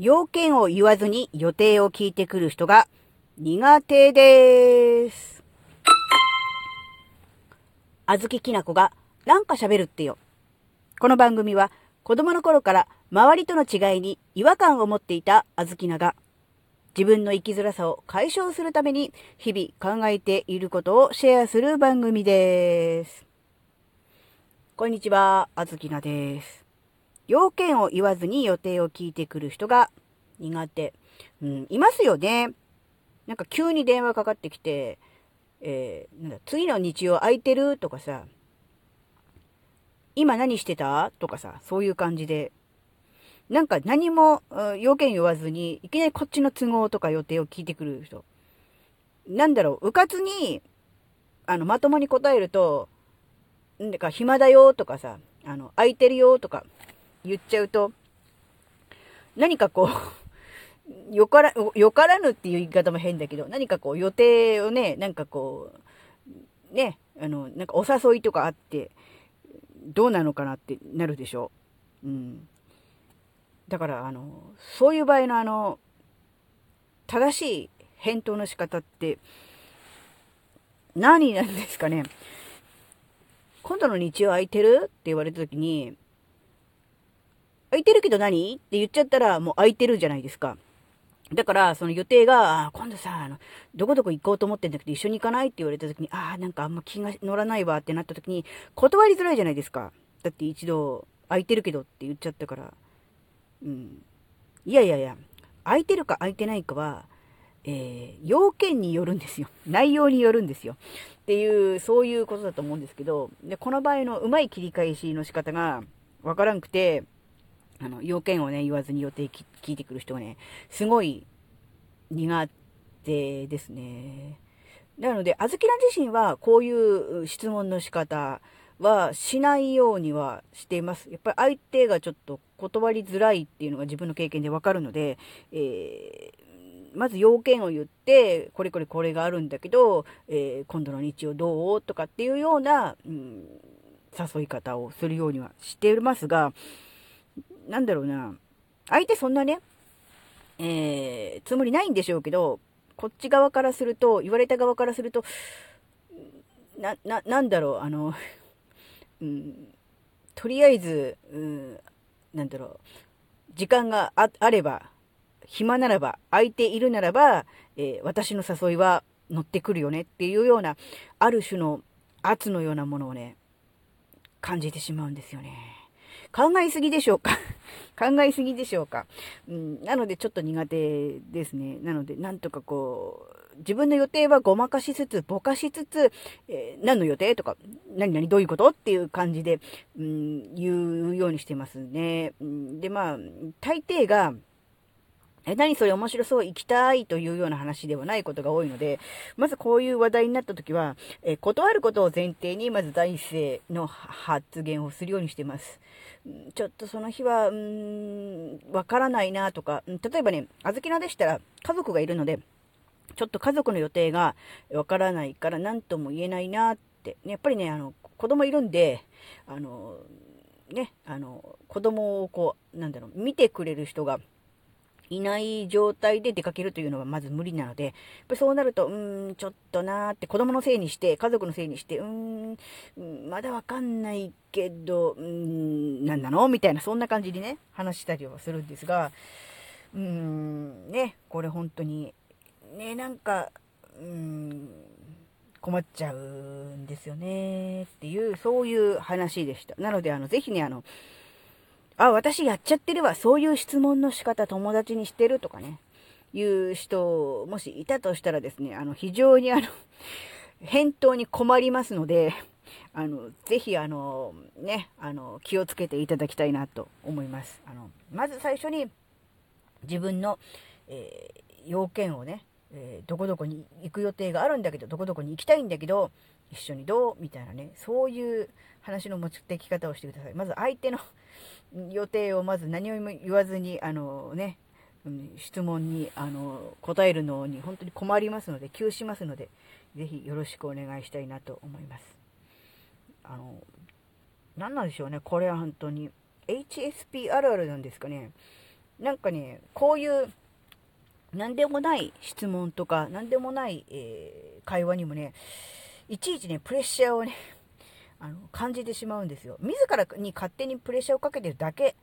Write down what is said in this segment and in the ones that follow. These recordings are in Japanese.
要件を言わずに予定を聞いてくる人が苦手です。あずききなこがなんか喋るってよ。この番組は子供の頃から周りとの違いに違和感を持っていたあずきなが自分の生きづらさを解消するために日々考えていることをシェアする番組です。こんにちは、あずきなです。要件を言わずに予定を聞いてくる人が苦手。うん、いますよね。なんか急に電話かかってきて、えー、なんだ、次の日曜空いてるとかさ、今何してた？とかさ、そういう感じで、なんか何も要件言わずに、いきなりこっちの都合とか予定を聞いてくる人。なんだろう、うかつに、あの、まともに答えると、なんか、暇だよとかさ、あの、空いてるよとか言っちゃうと、何かこうよから、よからぬっていう言い方も変だけど、何かこう予定をね、なんかこう、ね、あの、なんかお誘いとかあって、どうなのかなってなるでしょううん。だから、あの、そういう場合のあの、正しい返答の仕方って、何なんですかね。今度の日曜空いてる？って言われた時に、空いてるけど何？って言っちゃったらもう空いてるじゃないですか。だから、その予定が、今度さ、あの、どこどこ行こうと思ってんだけど、一緒に行かないって言われた時に、ああ、なんかあんま気が乗らないわってなった時に、断りづらいじゃないですか。だって一度、空いてるけどって言っちゃったから。うん。いやいやいや、空いてるか空いてないかは、えー、要件によるんですよ。内容によるんですよ。っていう、そういうことだと思うんですけど、で、この場合のうまい切り返しの仕方がわからんくて、あの、要件をね、言わずに予定聞いてくる人がね、すごい苦手ですね。なので、あずきら自身はこういう質問の仕方はしないようにはしています。やっぱり相手がちょっと断りづらいっていうのが自分の経験でわかるので、えー、まず要件を言って、これこれこれがあるんだけど、えー、今度の日曜どう？とかっていうような、うん、誘い方をするようにはしていますが、なんだろうな、相手そんなね、えー、つもりないんでしょうけど、こっち側からすると、言われた側からすると、な、な、なんだろう、あの、うん、とりあえず、うん、なんだろう、時間があれば、暇ならば、空いているならば、えー、私の誘いは乗ってくるよねっていうような、ある種の圧のようなものをね、感じてしまうんですよね。考えすぎでしょうか？考えすぎでしょうか、うん、なのでちょっと苦手ですね。なので、なんとかこう、自分の予定はごまかしつつ、ぼかしつつ、えー、何の予定とか、何々どういうことっていう感じで、うん、言うようにしてますね。うん、で、まあ、大抵が、え、何それ面白そう行きたいというような話ではないことが多いので、まずこういう話題になった時は、え断ることを前提に、まず第一声の発言をするようにしています。ちょっとその日は、うーん、わからないなとか、例えばね、あずきなでしたら家族がいるので、ちょっと家族の予定がわからないから何とも言えないなって、ねやっぱりね、あの、子供いるんで、あの、ね、あの、子供をこう、なんだろう、見てくれる人がいない状態で出かけるというのはまず無理なので、やっぱりそうなると、うーん、ちょっとなーって子供のせいにして、家族のせいにして、うーん、まだわかんないけど、うーん、なんなの？みたいな、そんな感じにね、話したりはするんですが、うーん、ね、これ本当に、ね、なんか、うーん、困っちゃうんですよね、っていう、そういう話でした。なので、あの、ぜひね、あの、あ、私やっちゃってるわ。そういう質問の仕方友達にしてるとかね。いう人、もしいたとしたらですね、あの、非常にあの、返答に困りますので、あの、ぜひあの、ね、あの、気をつけていただきたいなと思います。あの、まず最初に自分の、えー、要件をね、えー、どこどこに行く予定があるんだけど、どこどこに行きたいんだけど、一緒にどう？みたいなね、そういう話の持ってき方をしてください。まず相手の予定をまず何も言わずに、あのね、質問にあの答えるのに本当に困りますので、急しますので、ぜひよろしくお願いしたいなと思います。あの、何なんでしょうね、これは本当に。HSP あるあるなんですかね。なんかね、こういう、なんでもない質問とか、なんでもない、えー、会話にもね、いちいちね、プレッシャーをね、あの、感じてしまうんですよ。自らに勝手にプレッシャーをかけてるだけ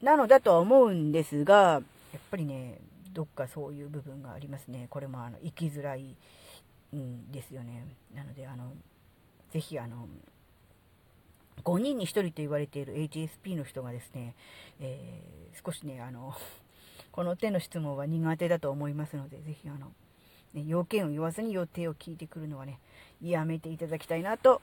なのだとは思うんですが、やっぱりね、どっかそういう部分がありますね。これもあの、生きづらいんですよね。なので、あの、ぜひあの、5人に1人と言われている HSP の人がですね、えー、少しね、あの、この手の質問は苦手だと思いますので、ぜひあの、ね、要件を言わずに予定を聞いてくるのはね、やめていただきたいなと